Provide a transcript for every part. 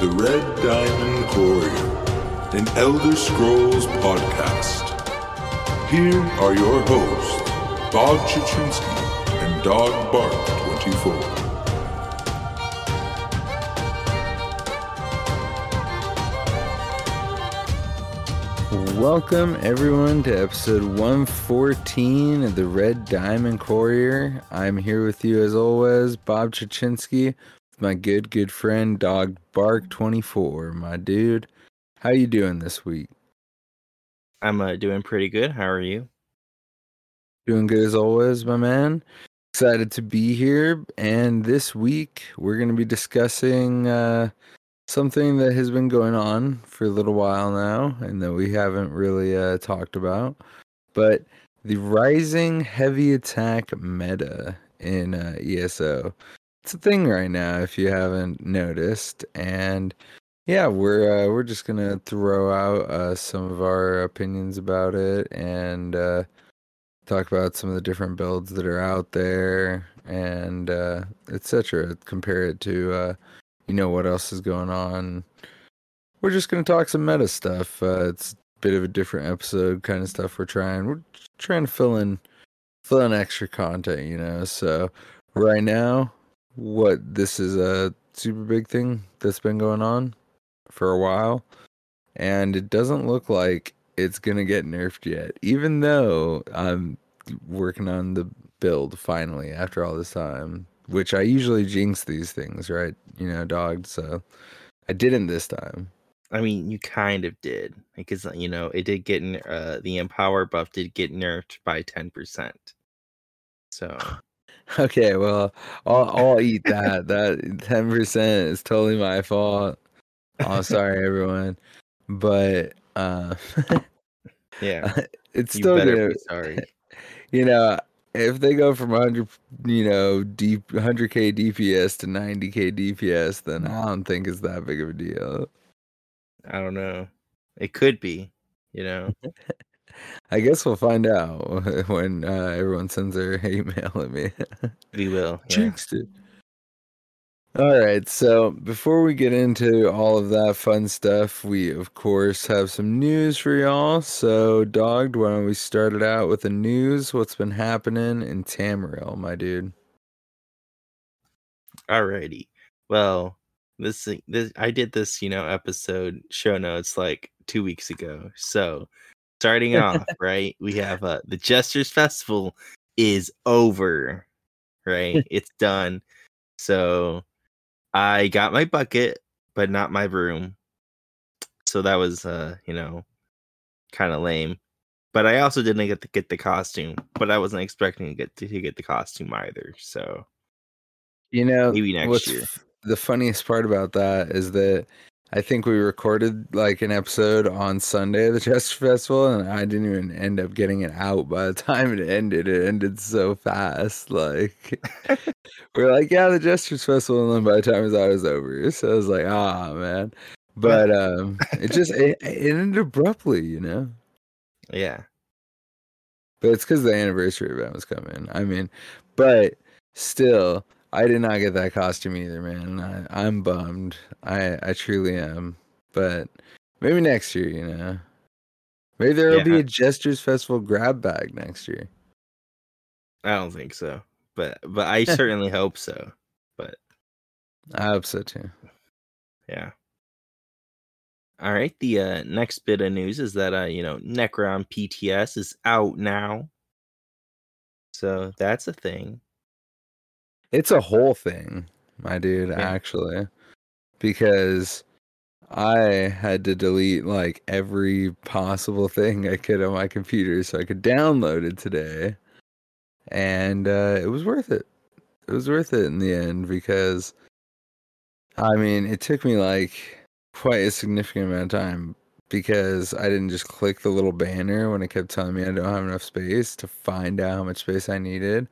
The Red Diamond Courier, an Elder Scrolls podcast. Here are your hosts, Bob Chichinske and Dog Bark 24. Welcome everyone to episode 114 of the Red Diamond Courier. I'm here with you as always, Bob Chichinske, with my good good friend Dog Bark 24. My dude, how you doing this week? I'm uh, doing pretty good. How are you? Doing good as always, my man. Excited to be here, and this week we're going to be discussing uh, something that has been going on for a little while now and that we haven't really uh, talked about. But the rising heavy attack meta in uh, ESO. It's a thing right now if you haven't noticed. And yeah, we're uh, we're just gonna throw out uh, some of our opinions about it and uh, talk about some of the different builds that are out there and uh, etc. Compare it to uh, you know what else is going on. We're just gonna talk some meta stuff. Uh, it's a bit of a different episode kind of stuff we're trying. We're trying to fill in fill in extra content, you know. So right now, what this is a super big thing that's been going on for a while, and it doesn't look like it's gonna get nerfed yet. Even though I'm working on the build finally after all this time which I usually jinx these things, right? You know, dog. So I didn't this time. I mean, you kind of did because you know it did get uh, the empower buff did get nerfed by ten percent. So okay, well, I'll I'll eat that. that ten percent is totally my fault. I'm sorry, everyone, but uh, yeah, it's still gonna. sorry. You know, if they go from 100 you know deep 100k dps to 90k dps then i don't think it's that big of a deal i don't know it could be you know i guess we'll find out when uh, everyone sends their hate mail at me we will yeah. jinxed it all right, so before we get into all of that fun stuff, we of course have some news for y'all. So, Dogged, why don't we start it out with the news? What's been happening in Tamriel, my dude? Alrighty. Well, this this I did this, you know, episode show notes like two weeks ago. So, starting off, right, we have uh, the Jesters Festival is over, right? it's done. So I got my bucket, but not my broom. So that was uh, you know, kind of lame. But I also didn't get to get the costume, but I wasn't expecting to get to, to get the costume either. So you know, maybe next year. The funniest part about that is that I think we recorded like an episode on Sunday of the Jesters Festival, and I didn't even end up getting it out by the time it ended. It ended so fast. Like we're like, yeah, the Jesters Festival, and then by the time it was over, so I was like, ah, man. But um, it just it, it ended abruptly, you know. Yeah. But it's because the anniversary event was coming. I mean, but still, I did not get that costume either, man. I, I'm bummed. I I truly am. But maybe next year, you know. Maybe there will yeah. be a Jesters Festival grab bag next year. I don't think so, but but I certainly hope so. But I hope so too. Yeah. All right. The uh, next bit of news is that uh, you know Necrom PTS is out now, so that's a thing. It's a whole thing, my dude, yeah. actually. Because I had to delete like every possible thing I could on my computer so I could download it today. And uh, it was worth it. It was worth it in the end because I mean, it took me like quite a significant amount of time because I didn't just click the little banner when it kept telling me I don't have enough space to find out how much space I needed.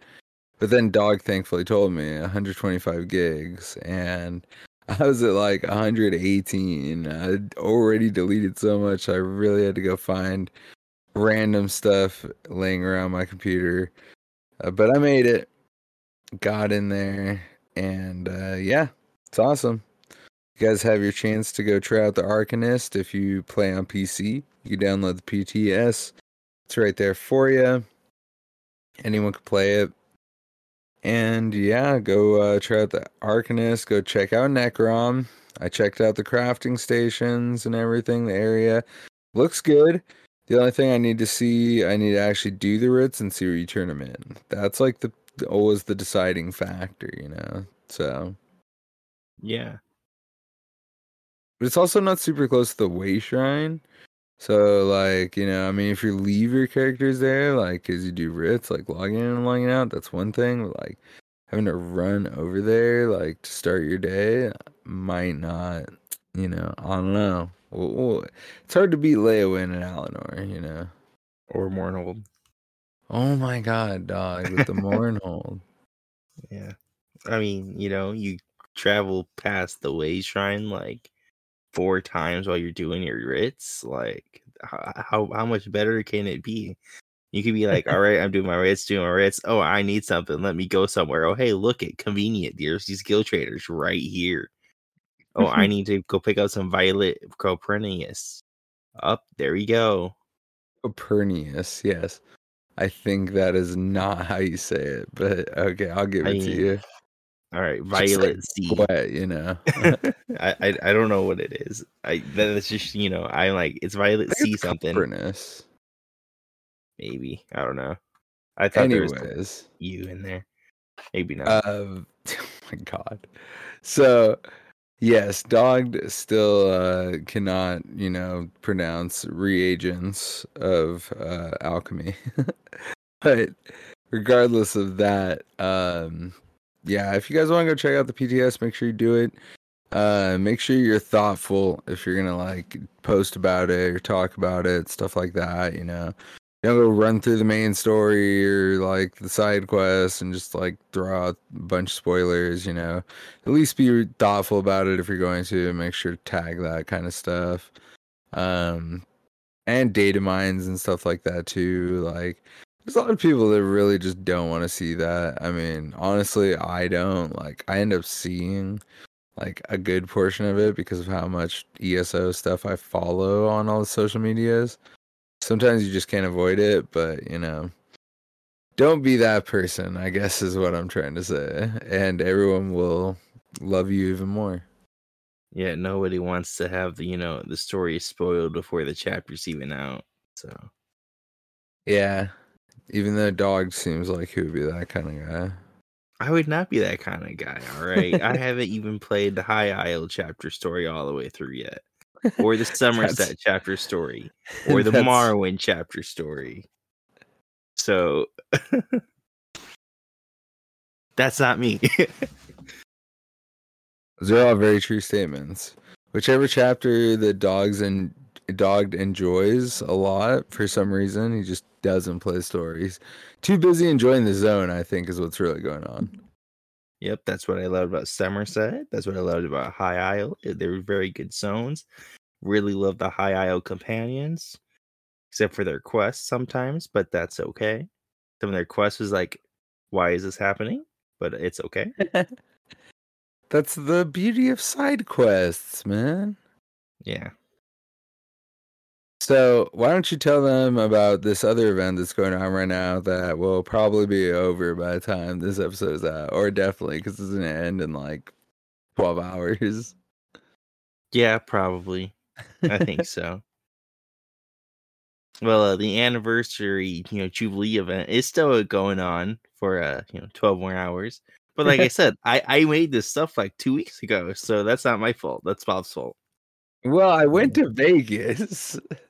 But then Dog thankfully told me 125 gigs, and I was at like 118. I'd already deleted so much, I really had to go find random stuff laying around my computer. Uh, but I made it, got in there, and uh, yeah, it's awesome. you guys have your chance to go try out the Arcanist if you play on PC. You download the PTS. It's right there for you. Anyone can play it. And yeah, go uh, try out the Arcanist. Go check out Necrom. I checked out the crafting stations and everything. The area looks good. The only thing I need to see, I need to actually do the writs and see where you turn them in. That's like the always the deciding factor, you know. So Yeah. but it's also not super close to the way shrine. So like, you know, I mean if you leave your characters there, like as you do writs, like logging in and logging out, that's one thing. But like having to run over there, like to start your day, might not, you know, I don't know. Well, well, it's hard to beat Leyawiin and Alinor, you know. Or Mournhold. Oh my god, dog, with the Mournhold. Yeah. I mean, you know, you travel past the way shrine like four times while you're doing your writs. Like, how how, much better can it be? You could be like, all right, I'm doing my writs, doing my writs. Oh, I need something. Let me go somewhere. Oh, hey, look it, convenient. There's these guild traders right here. Oh, I need to go pick up some violet copernicus. Up there we go. Copernicus, yes. I think that is not how you say it, but okay, I'll give I it to you. All right, violet. Sweat, you know. I, I I don't know what it is. I that's just you know I'm like it's violet I sea something maybe I don't know. I thought there was you in there. Maybe not. uh, oh my god. So, yes, dog still uh, cannot, you know, pronounce reagents of uh, alchemy. but regardless of that, um, yeah, if you guys want to go check out the PTS, make sure you do it. Uh, make sure you're thoughtful if you're gonna like post about it or talk about it, stuff like that. You know, don't go run through the main story or like the side quests and just like throw out a bunch of spoilers. You know, at least be thoughtful about it if you're going to. Make sure to tag that kind of stuff. Um, and data mines and stuff like that too. Like, there's a lot of people that really just don't want to see that. I mean, honestly, I don't. Like, I end up seeing like a good portion of it because of how much ESO stuff I follow on all the social medias. Sometimes you just can't avoid it, but you know, don't be that person, I guess is what I'm trying to say. And everyone will love you even more. yeah, nobody wants to have the you know the story spoiled before the chapter's even out. So Yeah. Even though dog seems like he would be that kind of guy. I would not be that kind of guy. All right, I haven't even played the High Isle chapter story all the way through yet, or the Somerset chapter story, or the Morrowind chapter story. So that's not me. Those are all very true statements. Whichever chapter the dogs and dogged enjoys a lot for some reason, he just doesn't play stories. Too busy enjoying the zone, I think, is what's really going on. Yep, that's what I loved about Somerset. That's what I loved about High Isle. Eh, They were very good zones. Really love the High Isle companions, except for their quests sometimes, but that's okay. Some of their quests was like, "Why is this happening?" But it's okay. That's the beauty of side quests, man. Yeah. So why don't you tell them about this other event that's going on right now that will probably be over by the time this episode is out, or definitely because it's gonna end in like twelve hours. Yeah, probably. I think so. Well, uh, the anniversary, you know, Jubilee event is still going on for uh, you know, 12 more hours. But like I said, I I made this stuff like 2 weeks ago, so that's not my fault. That's Bob's fault. Well, I went to Vegas.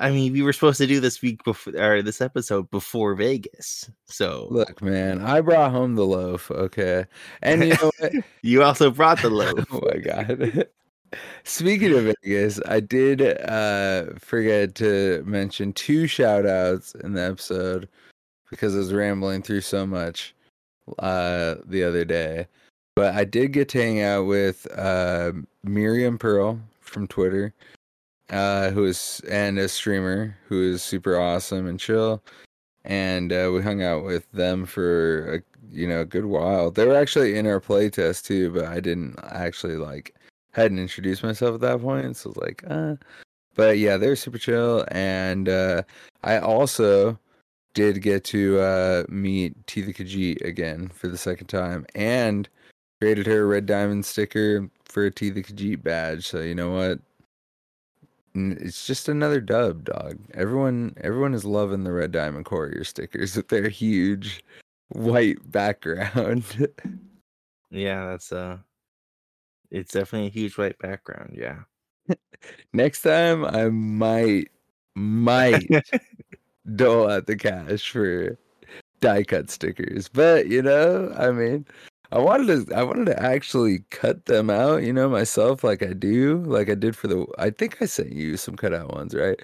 I mean, we were supposed to do this week before or this episode before Vegas. So Look, man, I brought home the loaf, okay? And you know what? you also brought the loaf. oh my god. Speaking of Vegas, I did uh forget to mention two shout outs in the episode because I was rambling through so much uh the other day. But I did get to hang out with uh Miriam Pearl from Twitter, uh who is and a streamer who is super awesome and chill. And uh, we hung out with them for a you know a good while. They were actually in our playtest too, but I didn't actually like hadn't introduced myself at that point, so I was like, uh. But yeah, they're super chill, and uh, I also did get to uh, meet Titha Khajiit again for the second time, and created her a red diamond sticker for a Titha Khajiit badge. So you know what? It's just another dub, dog. Everyone, everyone is loving the red diamond courier stickers with their huge white background. Yeah, that's uh it's definitely a huge white background, yeah. Next time, I might, might dole out the cash for die cut stickers. But you know, I mean, I wanted to, I wanted to actually cut them out, you know, myself, like I do, like I did for the. I think I sent you some cutout ones, right?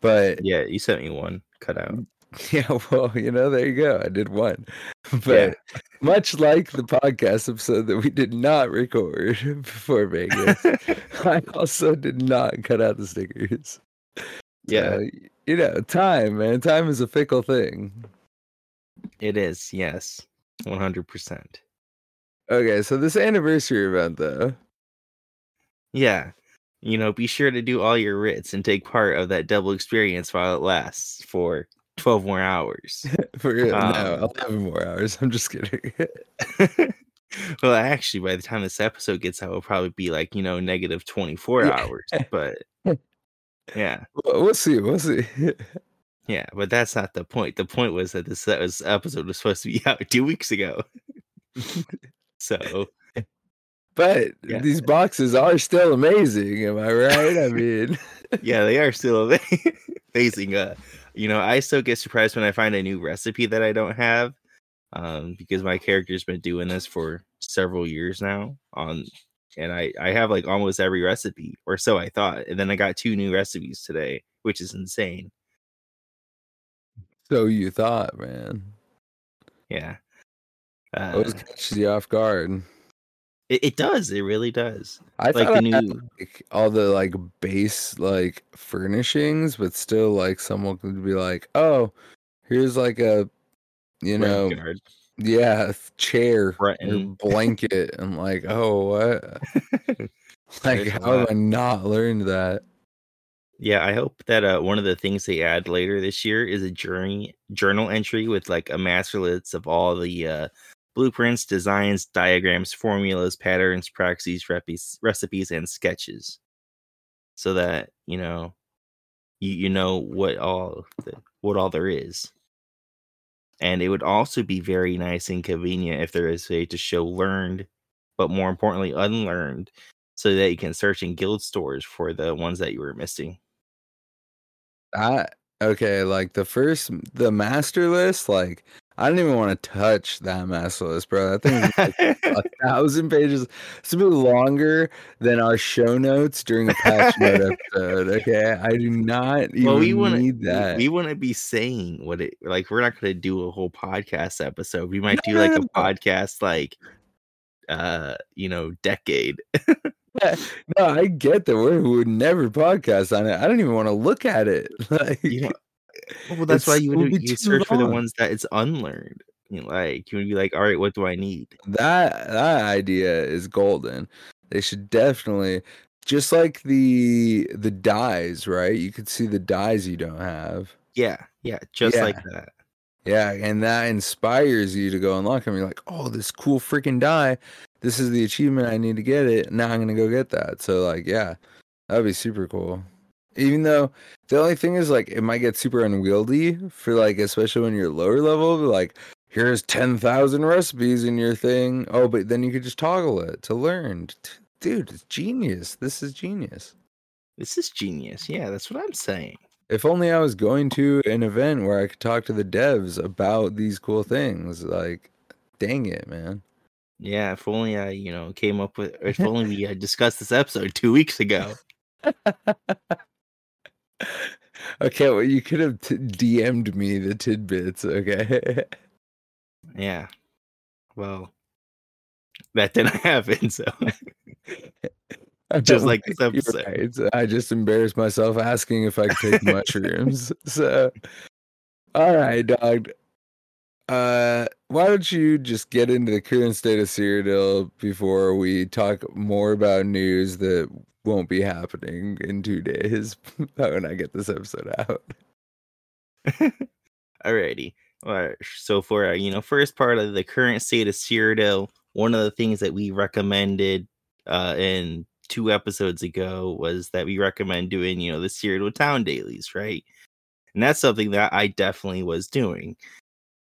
But Yeah, you sent me one cutout. Mm, yeah, well, you know, there you go. I did one, but Yeah. much like the podcast episode that we did not record before Vegas, I also did not cut out the stickers. yeah, So, you know, time, man. Time is a fickle thing. it is, yes. One hundred percent. Okay, so this anniversary event, though. Yeah. You know, be sure to do all your writs and take part of that double experience while it lasts for twelve more hours. For real, Um, no, 11 more hours. I'm just kidding. well, actually, by the time this episode gets out, it'll probably be like, you know, negative 24 Yeah. hours. But yeah, We'll we'll see. We'll see. yeah, but that's not the point. The point was that this, that was, episode was supposed to be out two weeks ago. So, But Yeah. these boxes are still amazing. Am I right? I mean, yeah, they are still ama- amazing. Uh, you know, I still get surprised when I find a new recipe that I don't have um, because my character's been doing this for several years now on and I I have like almost every recipe or so I thought and then I got two new recipes today which is insane so you thought, man. yeah Always uh, catches you off guard. it, it does it really does I like thought the I had, like all the like base like furnishings, but still like someone could be like, "Oh, here's like a, you know, Guard. yeah, chair or blanket." I'm like, "Oh, what? like, how have. I not learned that?" Yeah, I hope that uh, one of the things they add later this year is a journey journal entry with like a master list of all the uh, blueprints, designs, diagrams, formulas, patterns, praxis, repis, recipes, and sketches, so that you know you you know what all the, what all there is. And it would also be very nice and convenient if there is a way to show learned, but more importantly unlearned, so that you can search in guild stores for the ones that you were missing. I okay, like the first the master list, like I don't even want to touch that master list, bro. That thing's like a thousand pages. It's a bit longer than our show notes during a patch note episode. Okay, I do not even well, we wouldn't need that. We, wouldn't be saying what it like. We're not going to do a whole podcast episode. We might No, do like a podcast, like uh, you know, decade. no, I get that we would never podcast on it. I don't even want to look at it. Like, You know, Oh, well, that's why you would you search for the ones that it's unlearned. You know, like you would be like, all right, what do I need? that that idea is golden. They should definitely just like the the dies, right? You could see the dies you don't have. Yeah, yeah, just like that. Yeah, and that inspires you to go unlock them. You're like, oh, this cool freaking die. This is the achievement I need to get it. Now I'm gonna go get that. So like, yeah, that'd be super cool. Even though the only thing is like it might get super unwieldy for like especially when you're lower level, like here's ten thousand recipes in your thing. Oh, but then you could just toggle it to learn. Dude, it's genius. This is genius. This is genius. Yeah, that's what I'm saying. If only I was going to an event where I could talk to the devs about these cool things. Like, dang it, man. Yeah, if only I, you know, came up with. If only we had discussed this episode two weeks ago. okay, well, you could have t- DM'd me the tidbits, okay? Yeah. Well, that didn't happen. So Just like this episode. right. I just embarrassed myself asking if I could take mushrooms. So, all right, dog. uh, why don't you just get into the current state of Cyrodiil before we talk more about news that won't be happening in two days when I get this episode out. Alrighty. All right. So for uh, you know, first part of the current state of Cyrodiil, one of the things that we recommended uh, in two episodes ago was that we recommend doing you know the Cyrodiil town dailies, right? And that's something that I definitely was doing.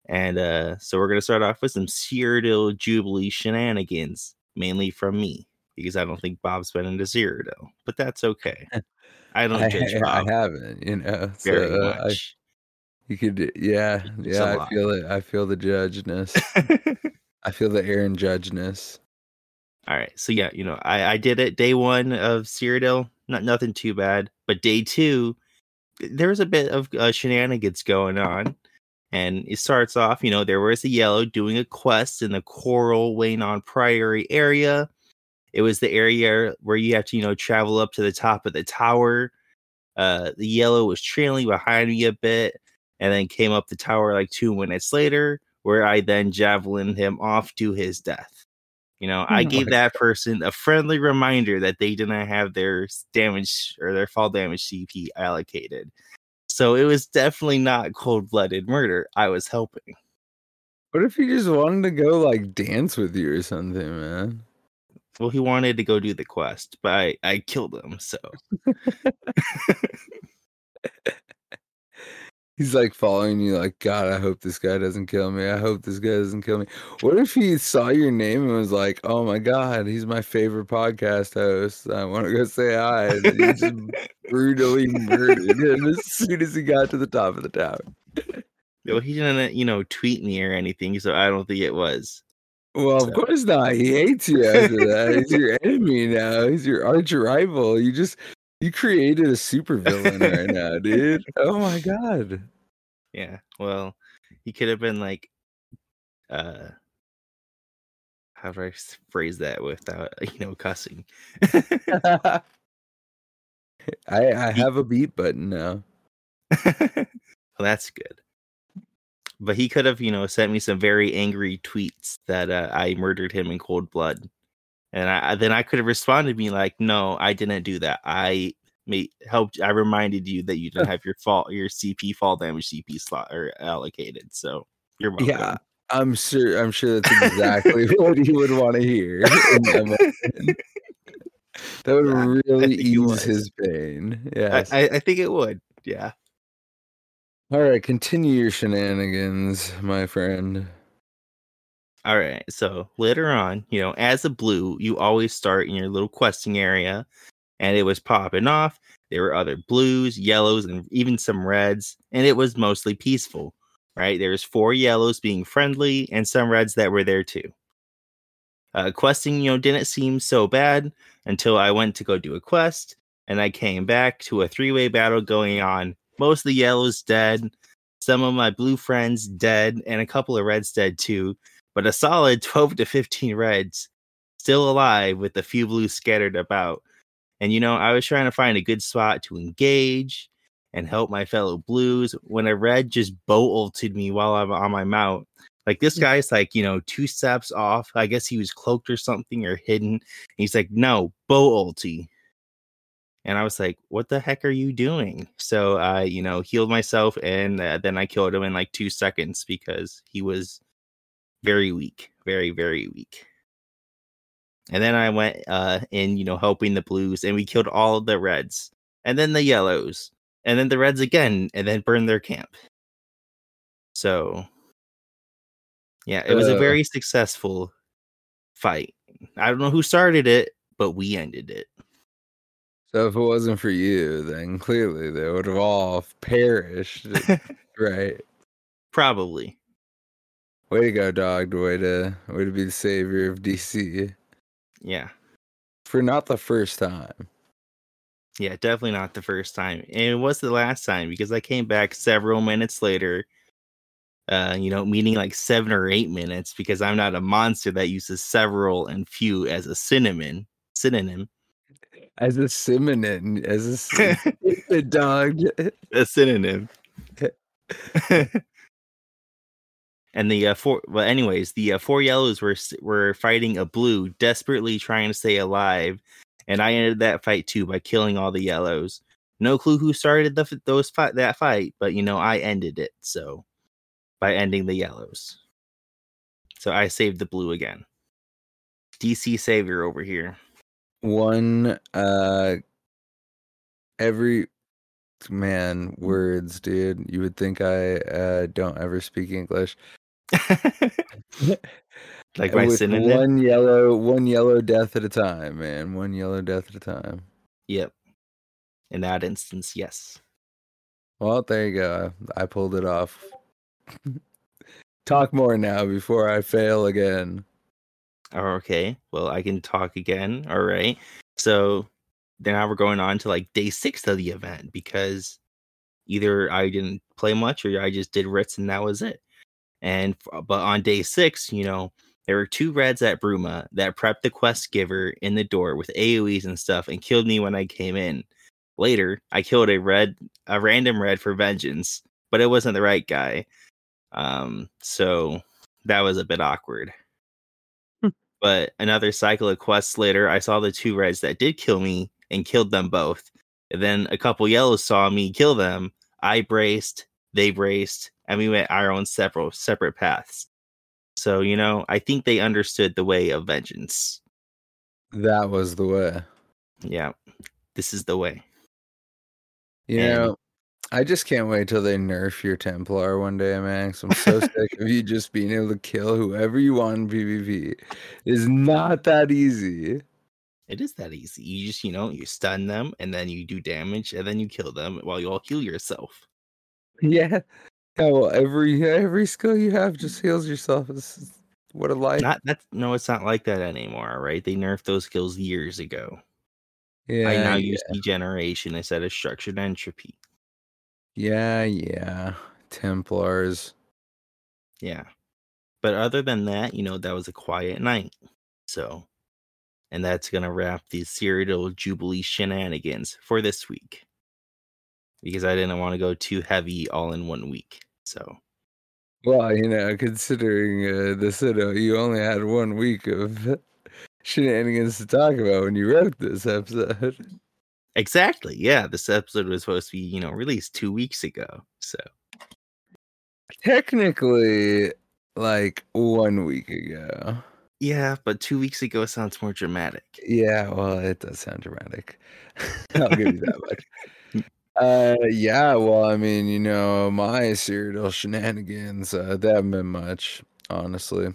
And uh, so we're gonna start off with some Cyrodiil Jubilee shenanigans, mainly from me because I don't think Bob's been into Cyrodiil, but that's okay. I don't judge I, Bob I haven't, you know. very so, uh, I, much. you could, yeah, It's yeah. I feel it. I feel the judgeness. I feel the Aaron judgeness. All right, so yeah, you know, I I did it day one of Cyrodiil, not nothing too bad, but day two, there was a bit of uh, shenanigans going on. And it starts off, you know, there was a yellow doing a quest in the Chorrol Weynon Priory area. It was the area where you have to, you know, travel up to the top of the tower. Uh, the yellow was trailing behind me a bit, and then came up the tower like two minutes later, where I then javelined him off to his death. You know, I Oh gave that person a friendly reminder that they didn't have their damage or their fall damage CP allocated. So it was definitely not cold blooded murder. I was helping. What if he just wanted to go like dance with you or something, man? Well, he wanted to go do the quest, but I, I killed him. So He's like following you, like, God, I hope this guy doesn't kill me. I hope this guy doesn't kill me. What if he saw your name and was like, Oh my God, he's my favorite podcast host. I want to go say hi. And then he just brutally murdered him as soon as he got to the top of the tower. well, he didn't, you know, tweet me or anything. So I don't think it was. Well, of So- course not. He hates you after that. He's your enemy now. He's your arch rival. You just you created a supervillain right now, dude. Oh my god. Yeah. Well, he could have been like, uh, how do I phrase that without, you know, cussing? I I have a beat button now. well, that's good. But he could have, you know, sent me some very angry tweets that uh, I murdered him in cold blood, and I, then I could have responded, me like, "No, I didn't do that. I made helped. I reminded you that you didn't have your fault, your CP fall damage CP slot or allocated. So you're welcome. Yeah. I'm sure I'm sure that's exactly what he would want to hear. that would Yeah, really ease his pain. I, I, I think it would. Yeah. All right, continue your shenanigans, my friend. All right. So later on, you know, as a blue, you always start in your little questing area, and it was popping off. There were other blues, yellows, and even some reds, and it was mostly peaceful. Right? There was four yellows being friendly, and some reds that were there too. Uh, questing, you know, didn't seem so bad until I went to go do a quest, and I came back to a three-way battle going on. Most of the yellows dead, some of my blue friends dead, and a couple of reds dead too but a solid 12 to 15 reds still alive with a few blues scattered about. And you know, I was trying to find a good spot to engage and help my fellow blues when a red just bow ulted me while I'm on my mount. Like this mm. guy's like, you know, two steps off. I guess he was cloaked or something or hidden. And he's like, no, bow ulti. And I was like, what the heck are you doing? So I, you know, healed myself and uh, then I killed him in like two seconds because he was very weak, very very weak. And then I went uh in, you know, helping the blues, and we killed all the reds, and then the yellows, and then the reds again, and then burned their camp. So, yeah, it was a very successful fight. I don't know who started it, but we ended it. So if it wasn't for you, then clearly they would have all perished. right. Probably. Way to go, dog. Way to way to be the savior of DC. Yeah. For not the first time. Yeah, definitely not the first time. And it was the last time because I came back several minutes later. Uh, you know, meaning like seven or eight minutes because I'm not a monster that uses several and few as a synonym. Synonym. As a synonym, as a dog. a synonym. and the uh, four. Well, anyways, the uh, four yellows were were fighting a blue, desperately trying to stay alive, and I ended that fight too by killing all the yellows. No clue who started the those fight that fight, but you know I ended it. So by ending the yellows, so I saved the blue again. DC savior over here. One uh every man words, dude. You would think I uh don't ever speak English. like my With synonym. one yellow one yellow death at a time, man. One yellow death at a time. Yep. In that instance, yes. Well, there you go. I pulled it off. Talk more now before I fail again. Okay. Well, I can talk again. All right. So then now we're going on to like day six of the event because either I didn't play much or I just did writs and that was it. And but on day six, you know, there were two reds at Bruma that prepped the quest giver in the door with AoEs and stuff and killed me when I came in. Later, I killed a red, a random red for vengeance, but it wasn't the right guy. Um, so that was a bit awkward. But another cycle of quests later, I saw the two reds that did kill me and killed them both. And then a couple yellows saw me kill them. I braced, they braced, and we went our own separate separate paths. So, you know, I think they understood the way of vengeance. That was the way. Yeah. This is the way. You And- know, I just can't wait till they nerf your Templar one day, Max. I'm so sick of you just being able to kill whoever you want in PvP. It's not that easy. It is that easy. You just, you know, you stun them and then you do damage and then you kill them while you all heal yourself. Yeah. Yeah, well, every every skill you have just heals yourself. Is what a life. Not that's no, it's not like that anymore, right? They nerfed those skills years ago. yeah, I now yeah, use degeneration instead of structured entropy. Yeah, yeah. Templars. Yeah. But other than that, you know, that was a quiet night. So, and that's going to wrap the Cyrodiil Jubilee shenanigans for this week. Because I didn't want to go too heavy all in one week. So, Well, you know, considering uh, the Citadel, you only had one week of shenanigans to talk about when you wrote this episode. exactly. Yeah. This episode was supposed to be, you know, released two weeks ago. So, Technically, like one week ago. yeah. But two weeks ago sounds more dramatic. Yeah, well, it does sound dramatic. I'll give you that much. Uh, yeah, well, I mean, you know, my Cyrodiil shenanigans, uh, haven't been much, honestly.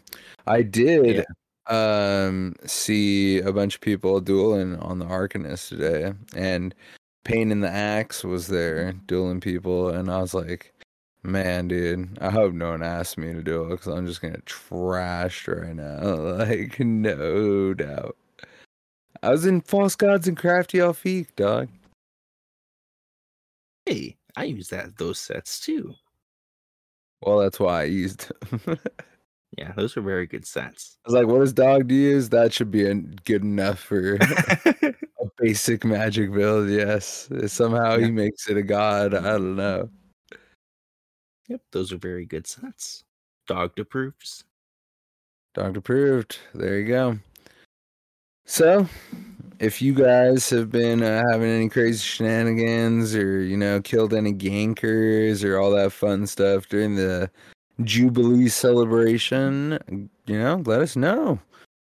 I did um see a bunch of people dueling on the Arcanist today, and Pain in the Axe was there dueling people, and I was like, man, dude, I hope no one asks me to duel because I'm just gonna trash right now. Like, no doubt. I was in False Gods and Crafty Alfiq, dog. Hey, I use that those sets too. Well, that's why I used. them. Yeah, those are very good sets. I was like, "What does dog do use? That should be good enough for a basic magic build." Yes, somehow Yeah. he makes it a god. I don't know. Yep, those are very good sets. Dog approves. Dog approved. There you go. So, if you guys have been uh, having any crazy shenanigans or, you know, killed any gankers or all that fun stuff during the Jubilee celebration, you know, let us know.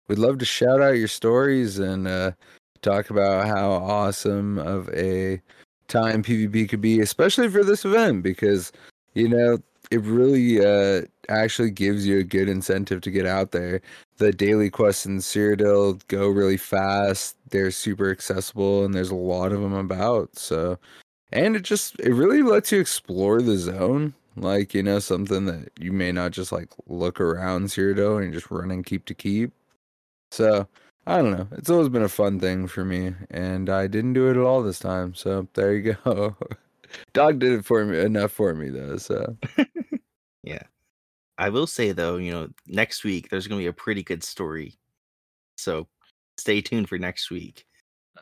We'd love to shout out your stories and uh, talk about how awesome of a time PvP could be, especially for this event, because, you know, it really uh, actually gives you a good incentive to get out there the daily quests in Cyrodiil go really fast. They're super accessible, and there's a lot of them about. So, and it just it really lets you explore the zone, like you know something that you may not just like look around Cyrodiil and just running keep to keep. So I don't know. It's always been a fun thing for me, and I didn't do it at all this time. So there you go. Dog did it for me enough for me though. So Yeah. I will say though, you know, next week there's gonna be a pretty good story. So stay tuned for next week.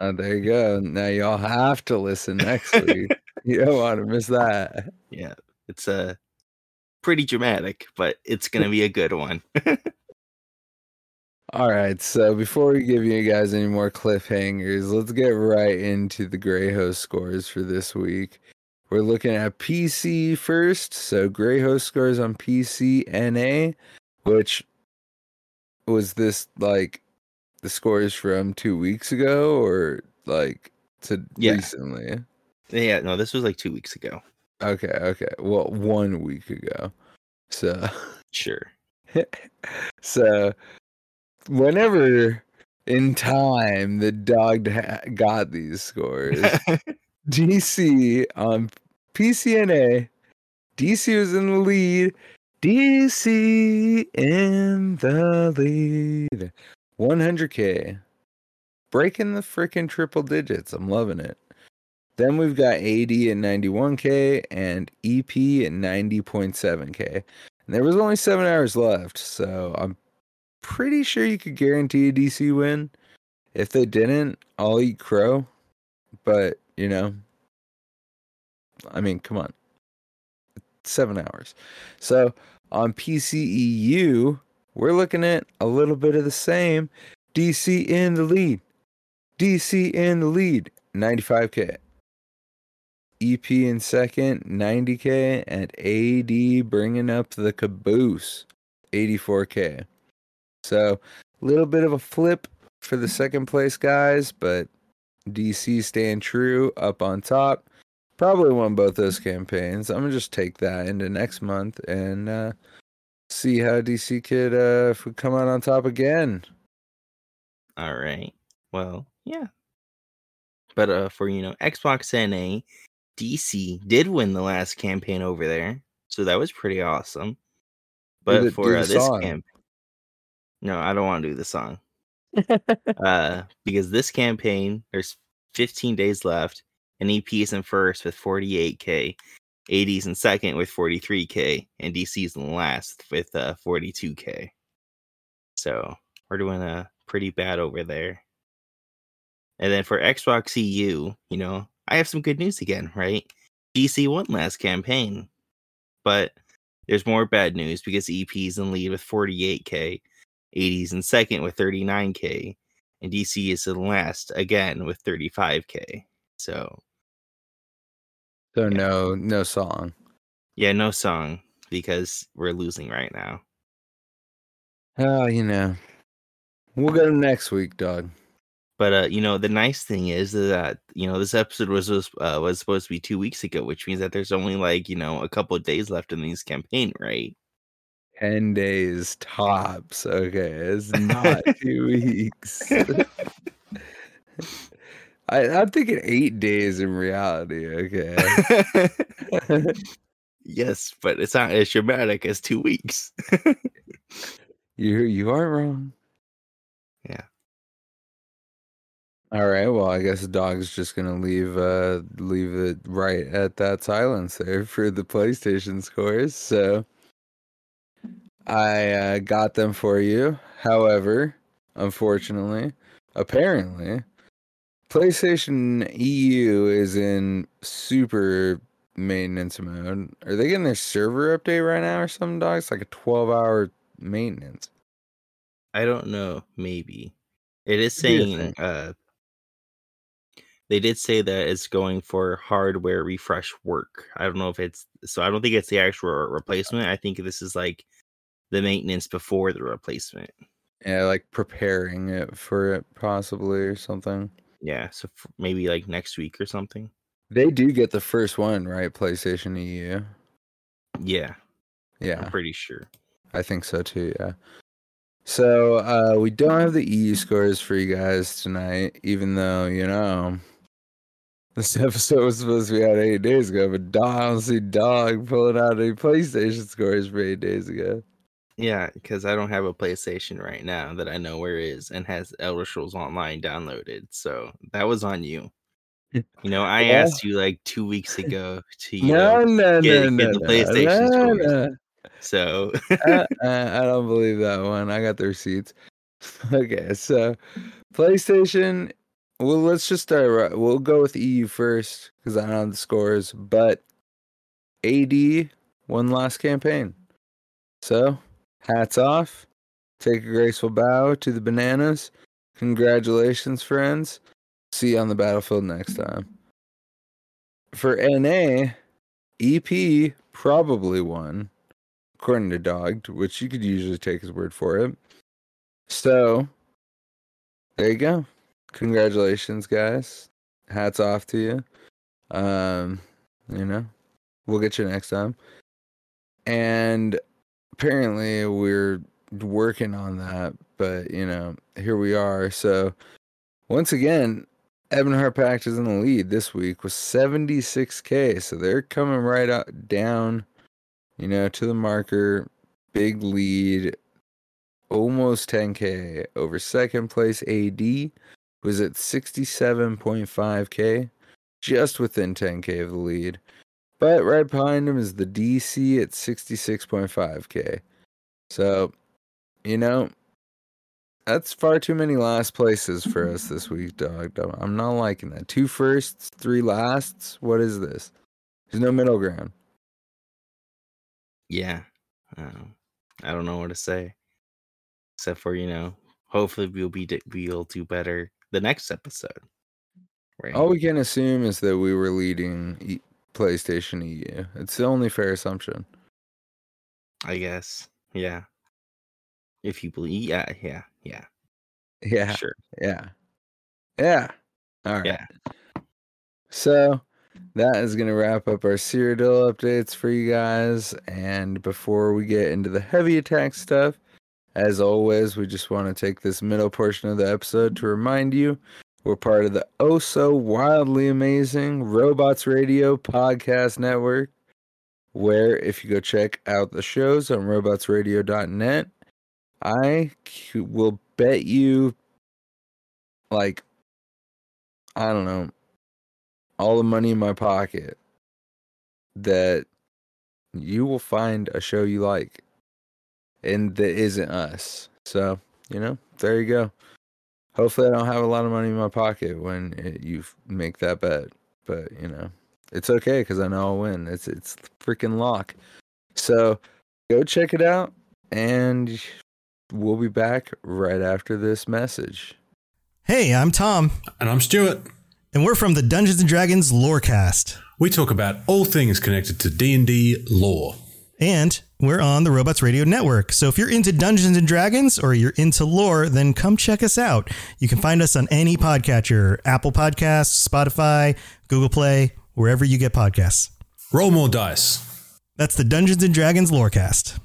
uh, there you go. Now y'all have to listen next week. you don't want to miss that. Yeah. It's a pretty dramatic, but it's gonna be a good one. All right, so before we give you guys any more cliffhangers, let's get right into the Grey Host scores for this week. We're looking at PC first. So Grey Host scores on PC NA, which was this like the scores from two weeks ago or like to Yeah. recently? yeah, no, this was like two weeks ago. Okay, okay. Well, one week ago. So Sure. so whenever in time the dog got these scores dc on pcna dc was in the lead dc in the lead 100k breaking the freaking triple digits i'm loving it then we've got ad at 91k and ep at 90.7k and there was only seven hours left, so I'm pretty sure you could guarantee a DC win. If they didn't, I'll eat crow. But, you know, I mean, come on. Seven hours. So on PCEU, we're looking at a little bit of the same. DC in the lead. DC in the lead. 95K. EP in second, 90k, and AD bringing up the caboose, 84k. So, a little bit of a flip for the second place guys, but DC staying true up on top. Probably won both those campaigns. I'm gonna just take that into next month and uh, see how DC could uh, come out on top again. All right. Well, yeah. But uh for you know Xbox NA, DC did win the last campaign over there. So that was pretty awesome. But the- do for uh, the this song. camp No, I don't want to do the song. uh because this campaign there's 15 days left and EP is in first with 48k. AD's in second with 43k and DC's in last with uh 42k. So, we're doing uh pretty bad over there. And then for Xbox EU, you know, I have some good news again, right? DC won last campaign, but there's more bad news because EP's in lead with 48k, AD's in second with 39k, and DC is in last again with 35k. So So no, no song. yeah, no song because we're losing right now. Oh, you know, we'll get them next week, dog. But uh, you know, the nice thing is that you know this episode was was, uh, was supposed to be two weeks ago, which means that there's only like you know a couple of days left in this campaign, right? 10 days tops. Okay. It's not two weeks. I, I'm thinking eight days in reality. Okay. yes, but it's not as dramatic as two weeks. you you aren't wrong. All right. Well, I guess the dog's just gonna leave uh leave it right at that silence there for the PlayStation scores. So I uh, got them for you. However, unfortunately, apparently, PlayStation EU is in super maintenance mode. Are they getting their server update right now or something, dog? It's like a 12 hour maintenance. I don't know. Maybe it is Could be a saying. Uh, they did say that it's going for hardware refresh work. I don't know if it's so. I don't think it's the actual replacement. I think this is like the maintenance before the replacement. Yeah, like preparing it for it possibly or something. Yeah, so f- maybe like next week or something. They do get the first one, right? PlayStation EU. Yeah, Yeah. I'm pretty sure. I think so too, yeah. So uh we don't have the EU scores for you guys tonight, even though, you know, this episode was supposed to be out eight days ago, but dog, I don't see dog pulling out any PlayStation scores for eight days ago. Yeah, because I don't have a PlayStation right now that I know where it is and has Elder Scrolls Online downloaded. So that was on you. You know, I Yeah. asked you like two weeks ago to you No, know, no, get- no, get the PlayStation scores. so uh, uh, I don't believe that one. I got the receipts. Okay, so PlayStation. Well, let's just start. Right. We'll go with EU first because I don't have the scores. But AD one last campaign. So, hats off. Take a graceful bow to the bananas. Congratulations, friends. See you on the battlefield next time. For NA, EP probably won, according to Dogged, which you could usually take his word for it. So, there you go. Congratulations, guys. Hats off to you. Um, you know, we'll get you next time. And apparently, we're working on that, but you know, here we are. So, once again, Ebonheart Pact is in the lead this week with 76k. So they're coming right out down, you know, to the marker. Big lead, almost 10k over second place. AD was at 67.5k, just within 10k of the lead. But right behind him is the DC at 66.5k. So, you know, that's far too many last places for us this week, dog. I'm not liking that. Two firsts, three lasts. What is this? There's no middle ground. Yeah. Um, I don't know what to say. Except for, you know, hopefully we'll be we'll do better the next episode. Right. All we can assume is that we were leading e- PlayStation EU. It's the only fair assumption. I guess. Yeah. If you believe, yeah, yeah, yeah, yeah, sure, yeah, yeah. All right. Yeah. So that is going to wrap up our Cyrodiil updates for you guys. And before we get into the heavy attack stuff, as always, we just want to take this middle portion of the episode to remind you we're part of the oh so wildly amazing Robots Radio podcast network. Where, if you go check out the shows on robotsradio.net, I will bet you, like, I don't know, all the money in my pocket that you will find a show you like and that isn't us. So, you know, there you go. Hopefully, I don't have a lot of money in my pocket when it, you make that bet, but you know, it's okay because I know I'll win. It's it's freaking lock. So, go check it out, and We'll be back right after this message. Hey, I'm Tom. And I'm Stuart. And we're from the Dungeons and Dragons Lorecast. We talk about all things connected to D&D lore. And we're on the Robots Radio Network. So if you're into Dungeons and Dragons or you're into lore, then come check us out. You can find us on any podcatcher, Apple Podcasts, Spotify, Google Play, wherever you get podcasts. Roll more dice. That's the Dungeons and Dragons Lorecast.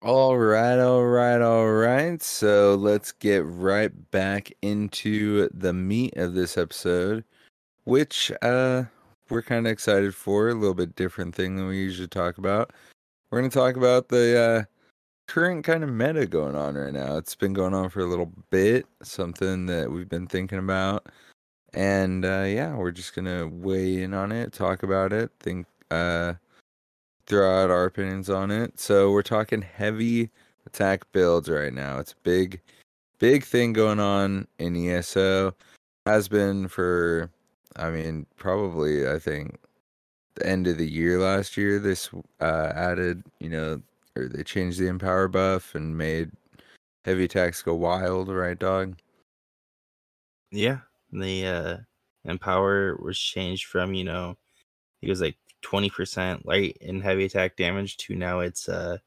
All right, all right, all right. So let's get right back into the meat of this episode, which uh we're kind of excited for. A little bit different thing than we usually talk about. We're going to talk about the uh current kind of meta going on right now. It's been going on for a little bit, something that we've been thinking about. And uh yeah, we're just going to weigh in on it, talk about it, think uh throw out our opinions on it. So we're talking heavy attack builds right now. It's a big, big thing going on in ESO. Has been for, I mean, probably I think the end of the year last year. This uh, added, you know, or they changed the empower buff and made heavy attacks go wild, right, dog? Yeah, the uh, empower was changed from you know, it was like 20% light and heavy attack damage to now it's uh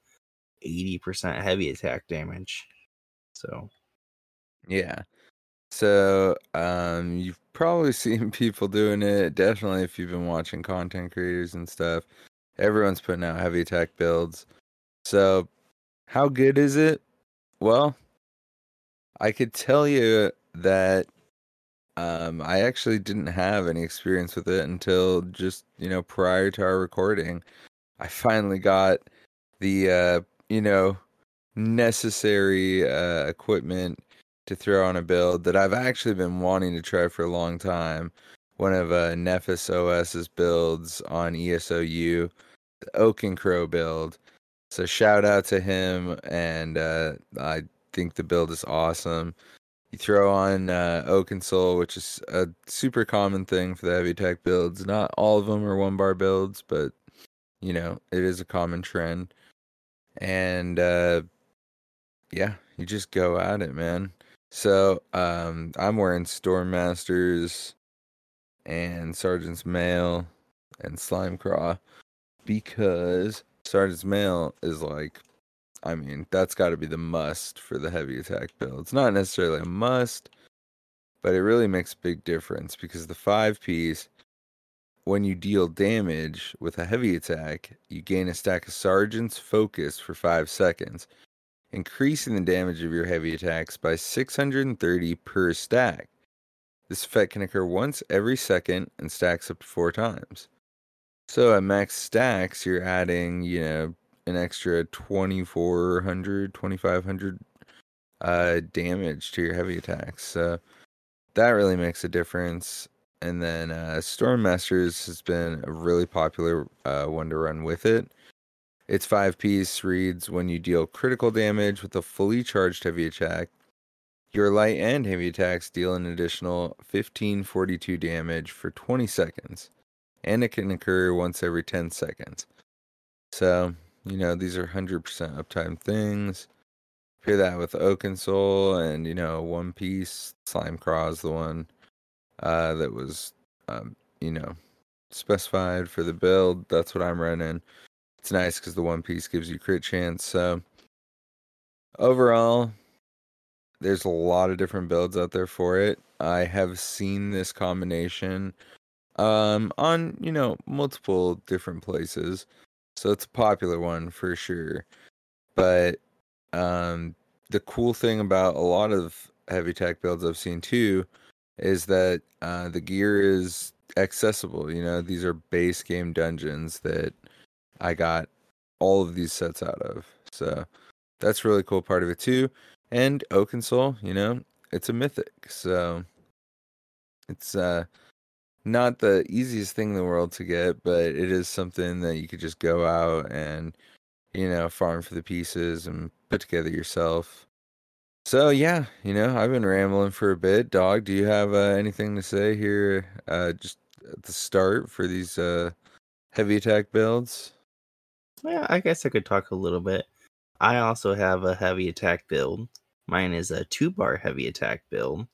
80% heavy attack damage. So yeah. So um you've probably seen people doing it. Definitely if you've been watching content creators and stuff. Everyone's putting out heavy attack builds. So how good is it? Well, I could tell you that um, I actually didn't have any experience with it until just you know prior to our recording. I finally got the uh, you know necessary uh, equipment to throw on a build that I've actually been wanting to try for a long time. One of uh, NefasQS's builds on ESOU, the Oak and Crow build. So shout out to him, and uh, I think the build is awesome. You throw on uh, Oakensoul, which is a super common thing for the heavy tech builds. Not all of them are one bar builds, but you know it is a common trend. And uh, yeah, you just go at it, man. So um, I'm wearing Storm Masters and Sergeant's Mail and Slimecraw because Sergeant's Mail is like, I mean, that's got to be the must for the heavy attack build. It's not necessarily a must, but it really makes a big difference because the five piece, when you deal damage with a heavy attack, you gain a stack of Sergeant's Focus for five seconds, increasing the damage of your heavy attacks by 630 per stack. This effect can occur once every second and stacks up to four times. So at max stacks, you're adding, you know, an extra 2400, 2500 uh, damage to your heavy attacks. So that really makes a difference. And then uh, Storm Masters has been a really popular uh, one to run with it. Its five piece reads when you deal critical damage with a fully charged heavy attack, your light and heavy attacks deal an additional 1542 damage for 20 seconds, and it can occur once every 10 seconds. So, you know, these are 100% uptime things. Pair that with Oakensoul and, you know, One Piece, Slimecraw is the one uh, that was, um, you know, specified for the build. That's what I'm running. It's nice because the One Piece gives you crit chance. So, overall, there's a lot of different builds out there for it. I have seen this combination um on, you know, multiple different places. So it's a popular one for sure. But um the cool thing about a lot of heavy tech builds I've seen too is that uh the gear is accessible, you know, these are base game dungeons that I got all of these sets out of. So that's really cool part of it too and Oakensoul, you know, it's a mythic. So it's uh not the easiest thing in the world to get, but it is something that you could just go out and you know, farm for the pieces and put together yourself. So yeah, you know, I've been rambling for a bit. Dog, do you have uh, anything to say here uh just at the start for these uh heavy attack builds? Yeah, I guess I could talk a little bit. I also have a heavy attack build. Mine is a two bar heavy attack build.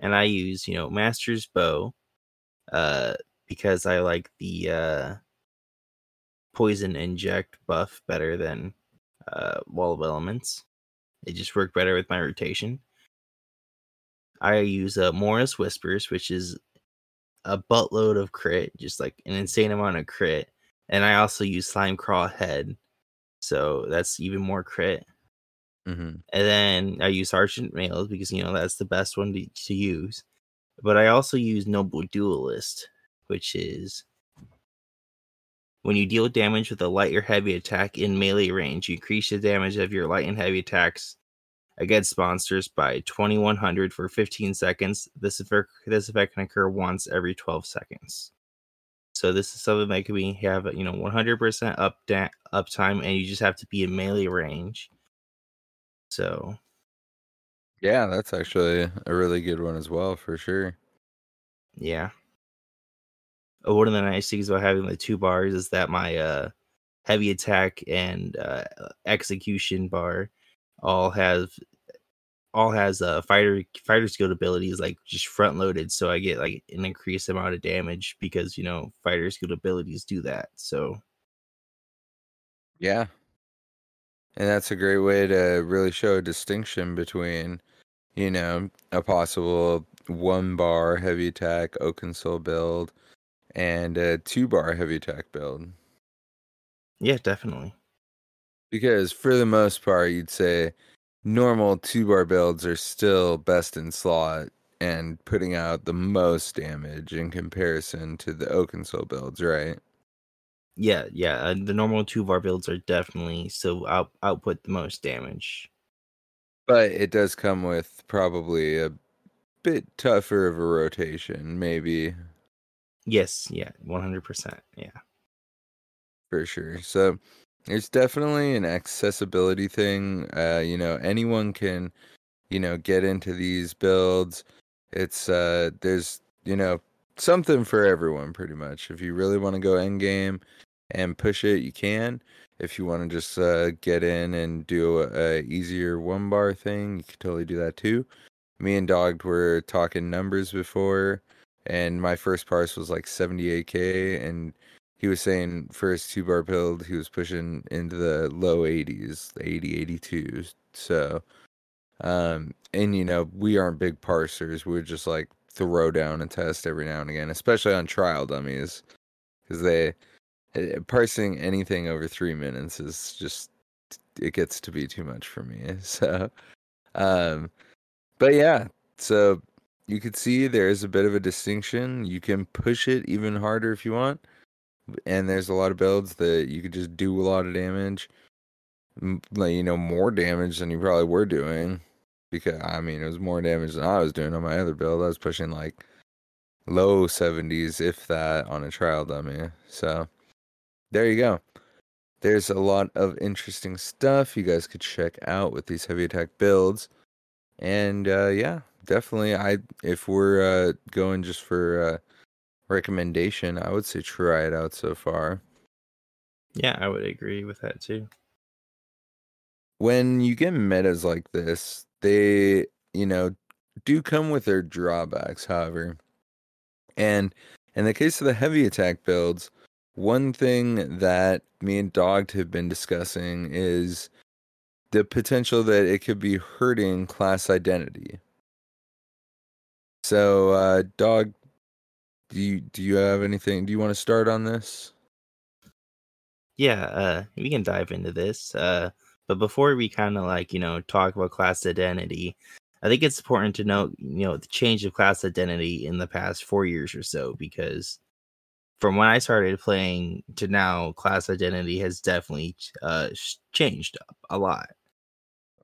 And I use, you know, Master's Bow uh, because I like the uh, poison inject buff better than uh, Wall of Elements. It just worked better with my rotation. I use uh, Mora's Whispers, which is a buttload of crit, just like an insane amount of crit. And I also use Slimecraw Head, so that's even more crit. Mm-hmm. And then I use Sergeant Mails because you know that's the best one to, to use. But I also use Noble Duelist, which is when you deal damage with a light or heavy attack in melee range, you increase the damage of your light and heavy attacks against monsters by 2100 for 15 seconds. This effect, this effect can occur once every 12 seconds. So this is something that can be have you know 100% up da- uptime, and you just have to be in melee range. So Yeah, that's actually a really good one as well, for sure. yeah. Uh, One of the nice things about having the two bars is that my uh heavy attack and uh execution bar all have all has uh fighter fighter skill abilities like just front loaded so i get like an increased amount of damage because you know fighter skill abilities do that so Yeah. And that's a great way to really show a distinction between, you know, a possible one bar heavy attack Oakensoul build and a two bar heavy attack build. yeah definitely Because for the most part, you'd say normal two bar builds are still best in slot and putting out the most damage in comparison to the Oakensoul builds, right? yeah yeah uh, the normal two bar builds are definitely so out output the most damage But it does come with probably a bit tougher of a rotation, maybe yes yeah 100% yeah for sure. So it's definitely an accessibility thing. Uh, you know, anyone can you know, get into these builds. It's uh there's, you know, something for everyone pretty much. If you really want to go end game and push it, you can. If you want to just uh, get in and do a, a easier one bar thing, you can totally do that too. Me and Dog were talking numbers before, and my first parse was like 78k, and he was saying for his two bar build, he was pushing into the low 80s, 80, 82. So, um, and you know, we aren't big parsers. We're just like throw down and test every now and again, especially on trial dummies, because they eh, parsing anything over three minutes is just it gets to be too much for me. So, um, but yeah, so you could see there is a bit of a distinction. You can push it even harder if you want, and there's a lot of builds that you could just do a lot of damage, like you know more damage than you probably were doing because I mean it was more damage than I was doing on my other build. I was pushing like low 70s, if that, on a trial dummy. So there you go. There's a lot of interesting stuff you guys could check out with these heavy attack builds. And uh, yeah, definitely. I if we're uh, going just for uh, recommendation, I would say try it out so far. Yeah, I would agree with that too. When you get metas like this, they, you know, do come with their drawbacks, however. And in the case of the heavy attack builds, one thing that me and Dogged have been discussing is the potential that it could be hurting class identity. So, uh, Dog, do you do you have anything? Do you want to start on this? Yeah, uh, we can dive into this. Uh, but before we kind of like, you know, talk about class identity, I think it's important to note, you know, the change of class identity in the past four years or so, because from when I started playing to now, class identity has definitely uh, changed up a lot.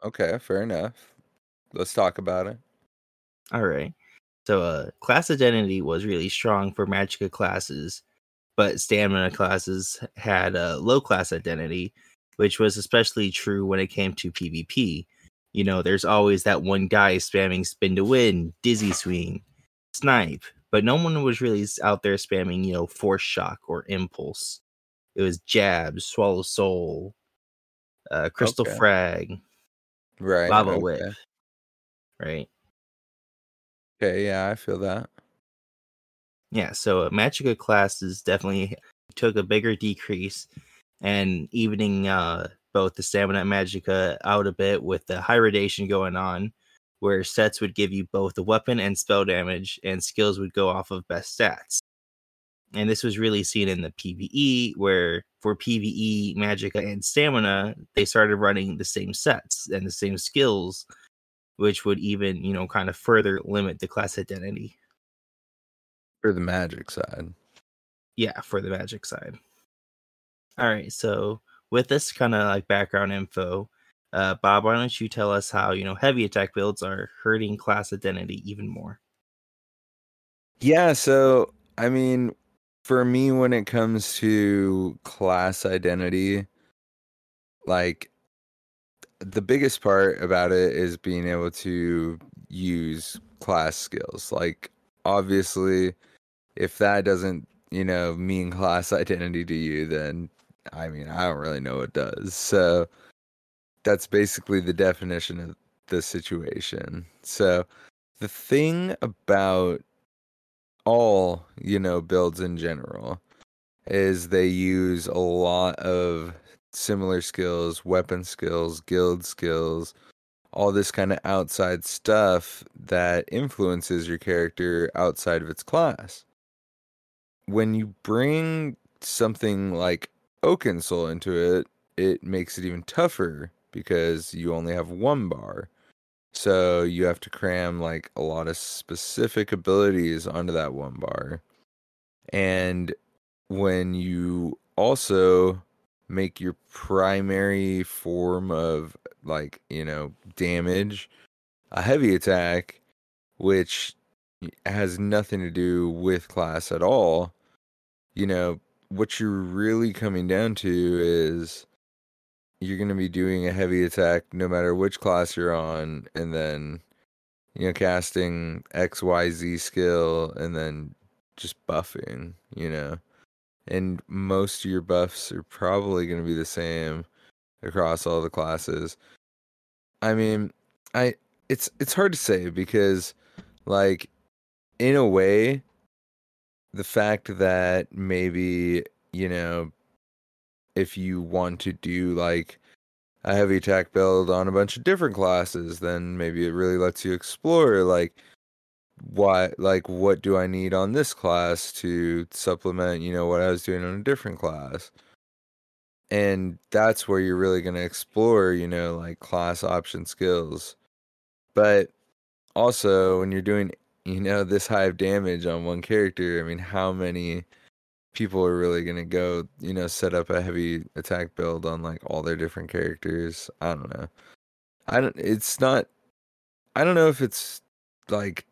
Okay, fair enough. Let's talk about it. All right. So, uh, class identity was really strong for Magicka classes, but stamina classes had a low class identity, which was especially true when it came to PvP. You know, there's always that one guy spamming spin to win, dizzy swing, snipe, but no one was really out there spamming, you know, force shock or impulse. It was jabs, swallow soul, uh, crystal Okay. frag, Right. lava okay. whip, right? Okay, yeah, I feel that. Yeah, so Magicka classes definitely took a bigger decrease and evening uh, both the stamina and Magicka out a bit with the hybridization going on, where sets would give you both the weapon and spell damage, and skills would go off of best stats. And this was really seen in the PvE, where for PvE, Magicka and Stamina, they started running the same sets and the same skills, which would even, you know, kind of further limit the class identity. For the magic side. yeah for the magic side all right so with this kind of like background info uh bob why don't you tell us how you know heavy attack builds are hurting class identity even more Yeah, so I mean, for me, when it comes to class identity, like the biggest part about it is being able to use class skills. Like, obviously, if that doesn't, you know, mean class identity to you, then I mean, I don't really know what does. So that's basically the definition of the situation. So the thing about all you know builds in general is they use a lot of similar skills weapon skills guild skills all this kind of outside stuff that influences your character outside of its class when you bring something like Oakensoul into it it makes it even tougher because you only have one bar so you have to cram like a lot of specific abilities onto that one bar. And when you also make your primary form of like, you know, damage a heavy attack, which has nothing to do with class at all, you know, what you're really coming down to is you're going to be doing a heavy attack no matter which class you're on, and then you know casting X Y Z skill, and then just buffing. You know, and most of your buffs are probably going to be the same across all the classes. I mean, I it's it's hard to say because like in a way the fact that maybe, you know, if you want to do like a heavy attack build on a bunch of different classes, then maybe it really lets you explore like why like what do I need on this class to supplement, you know, what I was doing on a different class. And that's where you're really going to explore, you know, like class option skills. But also when you're doing, you know, this high of damage on one character, I mean, how many people are really going to go, you know, set up a heavy attack build on like all their different characters? I don't know. I don't it's not I don't know if it's like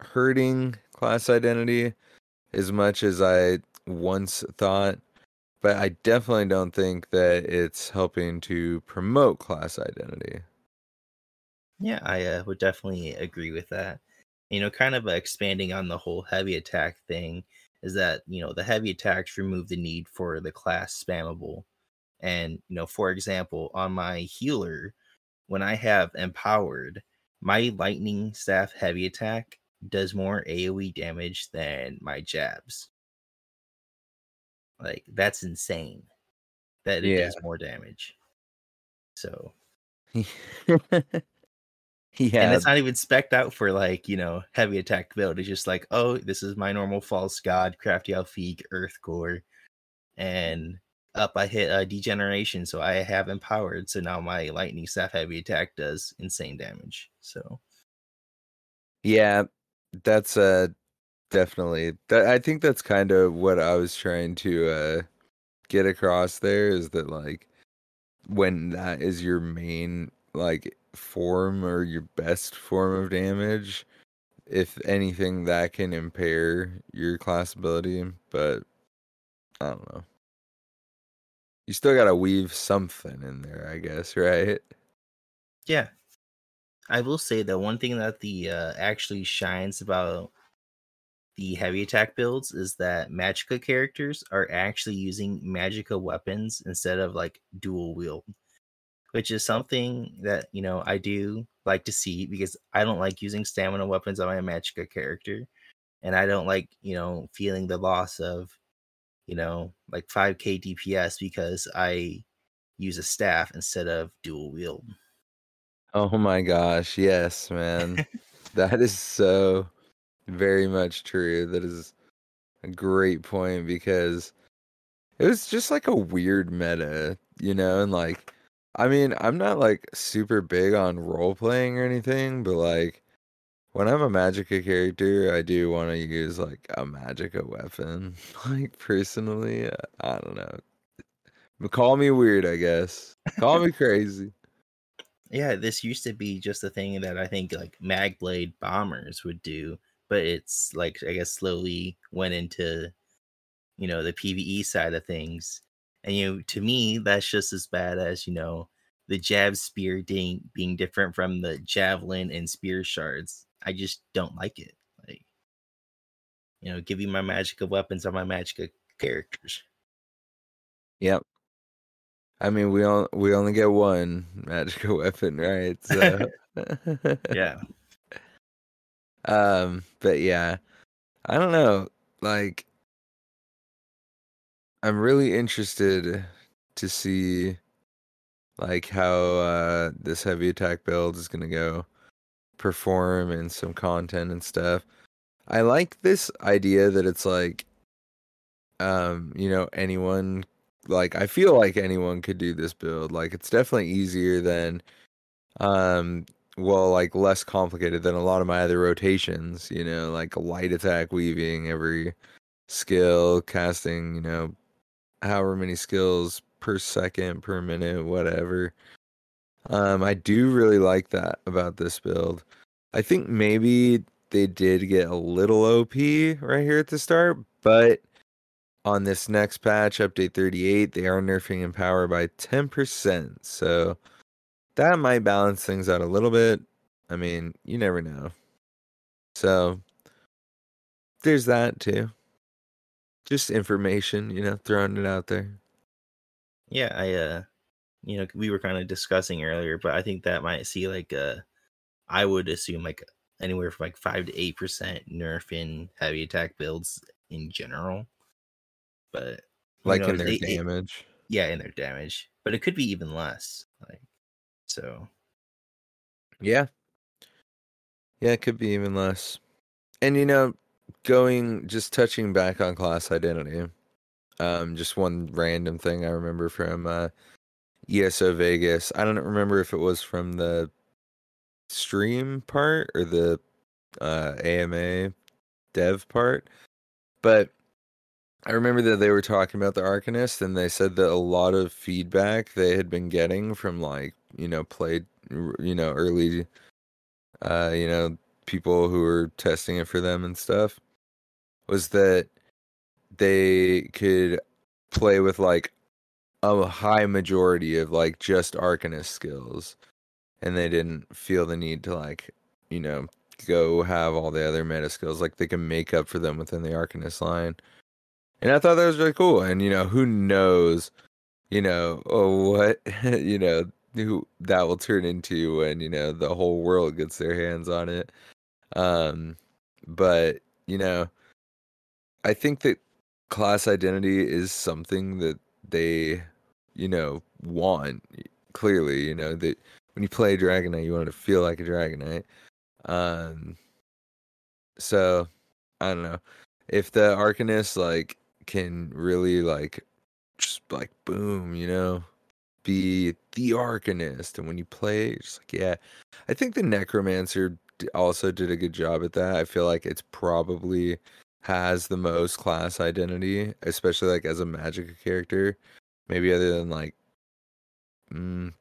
hurting class identity as much as I once thought, but I definitely don't think that it's helping to promote class identity. Yeah, I uh, would definitely agree with that. You know, kind of expanding on the whole heavy attack thing is that, you know, the heavy attacks remove the need for the class spammable. And, you know, for example, on my healer, when I have empowered, my lightning staff heavy attack does more AoE damage than my jabs. Like that's insane. That it Yeah. does more damage. So yeah, and it's not even specked out for like you know heavy attack build. It's just like oh, this is my normal false god, Crafty Alfiq, earth core, and up I hit a degeneration, so I have empowered. So now my lightning staff heavy attack does insane damage. So yeah, that's uh definitely that I think that's kind of what I was trying to uh get across there is that like when that is your main like form or your best form of damage, if anything that can impair your class ability, but I don't know. You still gotta weave something in there, I guess, right? yeah, I will say that one thing that the uh, actually shines about the heavy attack builds is that Magicka characters are actually using Magicka weapons instead of like dual wield, which is something that you know I do like to see because I don't like using stamina weapons on my Magicka character, and I don't like you know feeling the loss of you know like 5k DPS because I use a staff instead of dual wield. Oh my gosh, yes, man. that is so very much true. That is a great point because it was just like a weird meta, you know, and like I mean, I'm not like super big on role playing or anything, but like when I'm a Magicka character, I do want to use like a Magicka weapon. Like personally, I don't know. Call me weird, I guess. Call me crazy. Yeah, this used to be just a thing that I think like Magblade bombers would do, but it's like I guess slowly went into you know the PvE side of things. And you know, to me, that's just as bad as, you know, the jab spear being being different from the javelin and spear shards. I just don't like it. Like you know, give me my Magicka weapons on my Magicka characters. Yep. I mean, we all we only get one magical weapon, right? So, Yeah. um, but yeah, I don't know. Like, I'm really interested to see like how uh this heavy attack build is gonna go perform in some content and stuff. I like this idea that it's like um, you know, anyone like I feel like anyone could do this build. Like it's definitely easier than um well like less complicated than a lot of my other rotations, you know, like light attack weaving every skill, casting, you know, however many skills per second, per minute, whatever. Um I do really like that about this build. I think maybe they did get a little OP right here at the start, but on this next patch, update 38, they are nerfing empower by 10%. So that might balance things out a little bit. I mean, you never know. So there's that too. Just information, you know, throwing it out there. Yeah, I uh you know, we were kind of discussing earlier, but I think that might see like uh I would assume like anywhere from like 5 to 8% nerf in heavy attack builds in general. But Like in their It- it- damage. yeah, in their damage. But it could be even less. Like so Yeah. Yeah, it could be even less. And you know, going just touching back on class identity. Um just one random thing I remember from uh ESO Vegas. I don't remember if it was from the stream part or the uh AMA dev part, but I remember that they were talking about the Arcanist and they said that a lot of feedback they had been getting from like, you know, played you know, early uh, you know, people who were testing it for them and stuff was that they could play with like a high majority of like just Arcanist skills and they didn't feel the need to like, you know, go have all the other meta skills like they can make up for them within the Arcanist line. And I thought that was really cool. And you know, who knows, you know, oh what you know, who that will turn into when, you know, the whole world gets their hands on it. Um but, you know, I think that class identity is something that they, you know, want clearly, you know, that when you play Dragonknight, you want to feel like a Dragonknight. Um, so I don't know if the Arcanist like can really like just like boom, you know, be the Arcanist, and when you play, just like yeah, I think the Necromancer also did a good job at that. I feel like it's probably has the most class identity, especially like as a magic character. Maybe other than like, mm,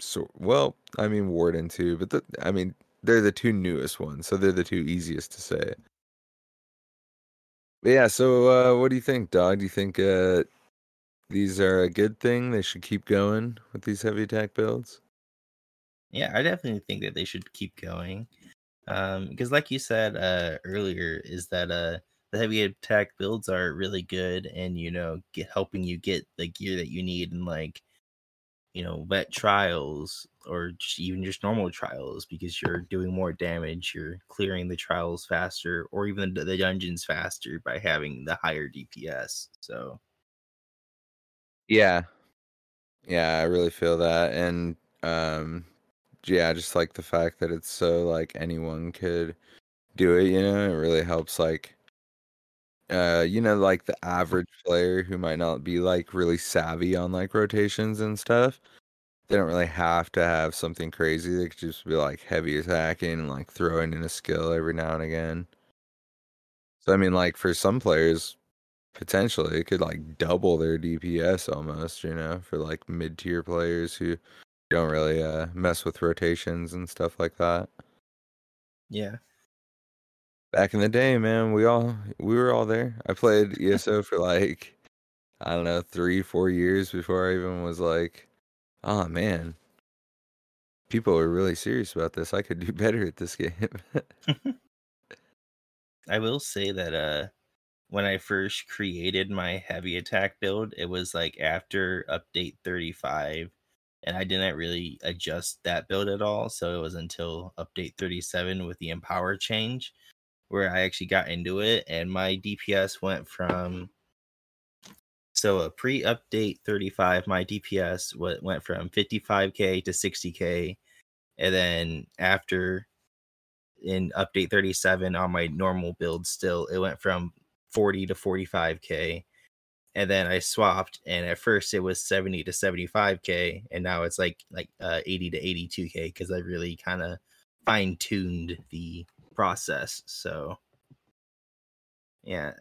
so well, I mean Warden too, but the, I mean they're the two newest ones, so they're the two easiest to say. Yeah, so uh, what do you think, dog? Do you think uh, these are a good thing? They should keep going with these heavy attack builds. Yeah, I definitely think that they should keep going. Um, because like you said uh earlier, is that uh the heavy attack builds are really good and you know get helping you get the gear that you need and like you know vet trials or even just normal trials because you're doing more damage, you're clearing the trials faster or even the, the dungeons faster by having the higher DPS. So Yeah. Yeah, I really feel that. And um yeah, just like the fact that it's so like anyone could do it, you know, it really helps like uh you know like the average player who might not be like really savvy on like rotations and stuff. They don't really have to have something crazy. They could just be like heavy attacking and like throwing in a skill every now and again. So I mean like for some players potentially it could like double their DPS almost, you know, for like mid tier players who don't really uh mess with rotations and stuff like that. yeah. Back in the day, man, we all we were all there. I played ESO for like I don't know, three, four years before I even was like, oh man. People were really serious about this. I could do better at this game. I will say that uh when I first created my heavy attack build, it was like after update 35 and I didn't really adjust that build at all, so it was until update 37 with the empower change where I actually got into it and my DPS went from so a pre-update 35 my DPS went from 55k to 60k and then after in update 37 on my normal build still it went from 40 to 45k and then i swapped and at first it was 70 to 75k and now it's like like uh, 80 to 82k because i really kind of fine-tuned the process so yeah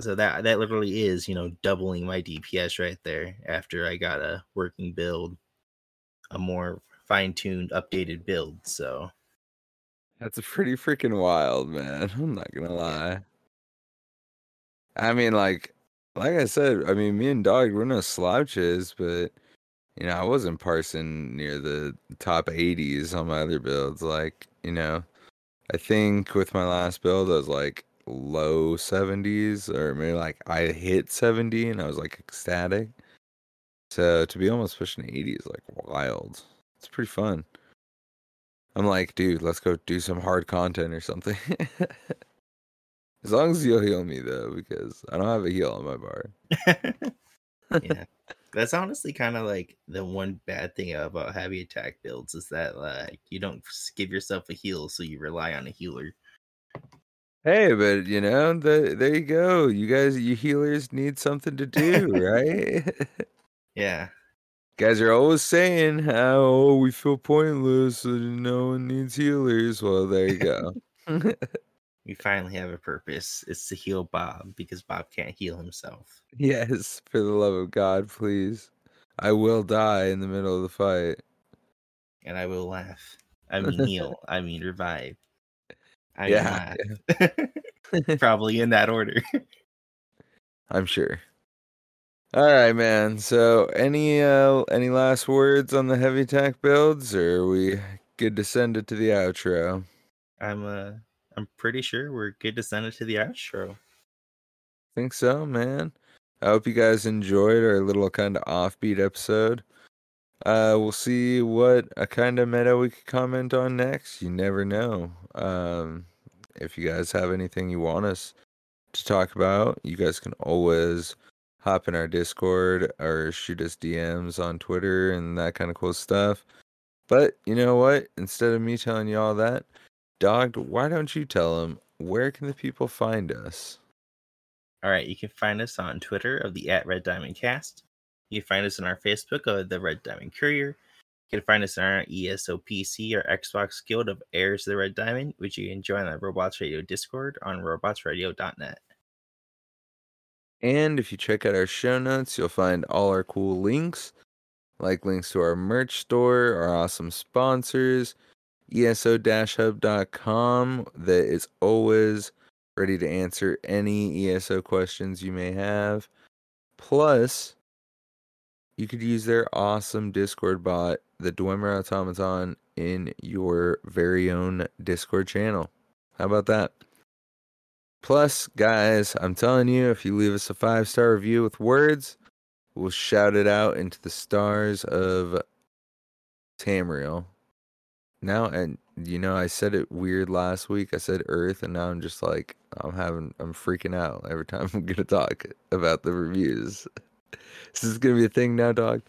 so that that literally is you know doubling my dps right there after i got a working build a more fine-tuned updated build so That's a pretty freaking wild, man. I'm not gonna lie. I mean, like, like I said, I mean, me and Dog, we're no slouches, but you know, I wasn't parsing near the top 80s on my other builds. Like, you know, I think with my last build, I was like low 70s, or maybe like I hit 70 and I was like ecstatic. So to be almost pushing 80 is like wild. It's pretty fun. I'm like, dude, let's go do some hard content or something. as long as you'll heal me though, because I don't have a heal on my bar. yeah. That's honestly kind of like the one bad thing about heavy attack builds is that like you don't give yourself a heal, so you rely on a healer. Hey, but you know, the, there you go. You guys, you healers need something to do, right? yeah. Guys are always saying how oh, we feel pointless and no one needs healers. Well, there you go. we finally have a purpose. It's to heal Bob because Bob can't heal himself. Yes, for the love of God, please. I will die in the middle of the fight. And I will laugh. I mean heal. I mean revive. I yeah. Probably in that order. I'm sure. All right, man. So, any uh any last words on the heavy attack builds, or are we good to send it to the outro? I'm uh I'm pretty sure we're good to send it to the outro. Think so, man. I hope you guys enjoyed our little kind of offbeat episode. Uh, we'll see what a kind of meta we could comment on next. You never know. Um, if you guys have anything you want us to talk about, you guys can always hop in our Discord or shoot us DMs on Twitter and that kind of cool stuff. But you know what? Instead of me telling you all that, Dog, why don't you tell them where can the people find us? All right, you can find us on Twitter of the at Red Diamond Cast. You can find us on our Facebook of the Red Diamond Courier. You can find us on our ESOPC or Xbox Guild of Heirs of the Red Diamond, which you can join on the Robots Radio Discord on robotsradio.net. And if you check out our show notes, you'll find all our cool links, like links to our merch store, our awesome sponsors, eso-hub.com that is always ready to answer any ESO questions you may have. Plus, you could use their awesome Discord bot, the Dwemer Automaton, in your very own Discord channel. How about that? Plus, guys, I'm telling you, if you leave us a five star review with words, we'll shout it out into the stars of Tamriel. Now, and you know, I said it weird last week. I said Earth, and now I'm just like, I'm having, I'm freaking out every time I'm gonna talk about the reviews. this Is gonna be a thing now, dog?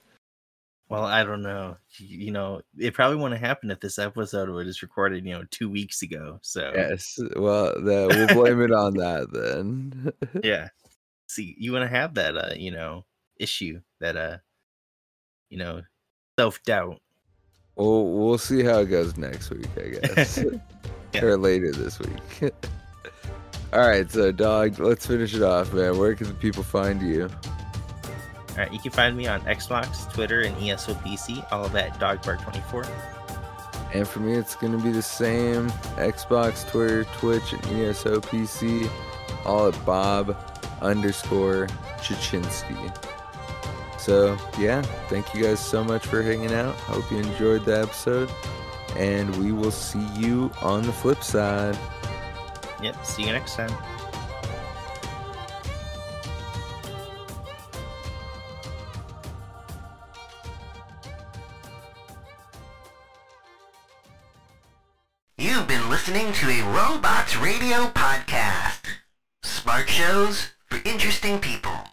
Well, I don't know. You know, it probably wouldn't happen if this episode was just recorded, you know, two weeks ago. So yes, well, the, we'll blame it on that then. yeah. See, you want to have that, uh, you know, issue that, uh, you know, self doubt. Well, we'll see how it goes next week, I guess, yeah. or later this week. All right, so dog, let's finish it off, man. Where can the people find you? All right, you can find me on Xbox, Twitter, and ESOPC, all of that Doggedbark24. And for me, it's going to be the same Xbox, Twitter, Twitch, and ESOPC, all at Bob underscore Chichinske. So, yeah, thank you guys so much for hanging out. Hope you enjoyed the episode. And we will see you on the flip side. Yep, see you next time. You've been listening to a Robots Radio podcast. Smart shows for interesting people.